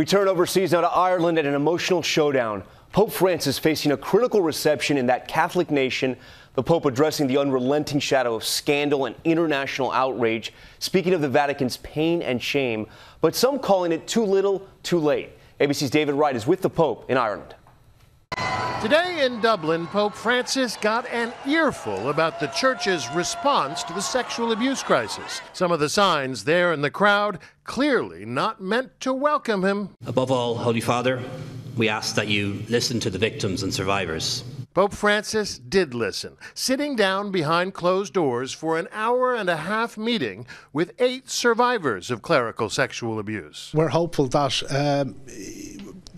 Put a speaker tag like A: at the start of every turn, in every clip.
A: We turn overseas now to Ireland and an emotional showdown. Pope Francis facing a critical reception in that Catholic nation. The Pope addressing the unrelenting shadow of scandal and international outrage, speaking of the Vatican's pain and shame, but some calling it too little, too late. ABC's David Wright is with the Pope in Ireland.
B: Today in Dublin, Pope Francis got an earful about the church's response to the sexual abuse crisis. Some of the signs there in the crowd clearly not meant to welcome him.
C: Above all, Holy Father, we ask that you listen to the victims and survivors.
B: Pope Francis did listen, sitting down behind closed doors for an hour and a half meeting with eight survivors of clerical sexual abuse.
D: We're hopeful that um,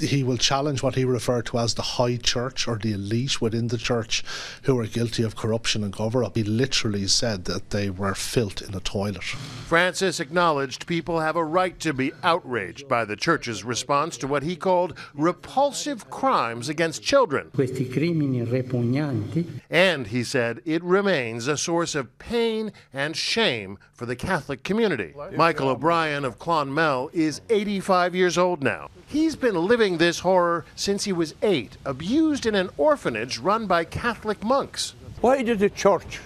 D: he will challenge what he referred to as the high church or the elite within the church who are guilty of corruption and cover up. He literally said that they were filth in a toilet.
B: Francis acknowledged people have a right to be outraged by the church's response to what he called repulsive crimes against children.
E: Questi crimini repugnanti.
B: And he said it remains a source of pain and shame for the Catholic community. Michael O'Brien of Clonmel is 85 years old now. He's been living this horror since he was eight, abused in an orphanage run by Catholic monks.
F: Why did the church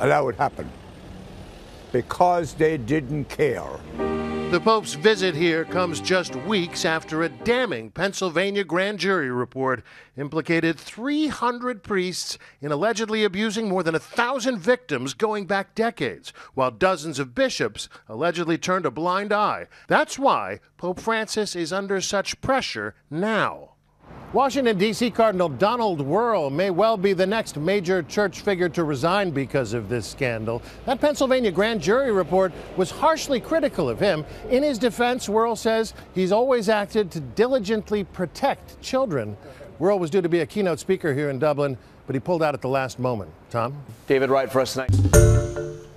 F: allow it happen? Because they didn't care.
B: The Pope's visit here comes just weeks after a damning Pennsylvania grand jury report implicated 300 priests in allegedly abusing more than a thousand victims going back decades, while dozens of bishops allegedly turned a blind eye. That's why Pope Francis is under such pressure now. Washington, D.C. Cardinal Donald Wuerl may well be the next major church figure to resign because of this scandal. That Pennsylvania grand jury report was harshly critical of him. In his defense, Wuerl says he's always acted to diligently protect children. Wuerl was due to be a keynote speaker here in Dublin, but he pulled out at the last moment. Tom?
A: David Wright for us tonight.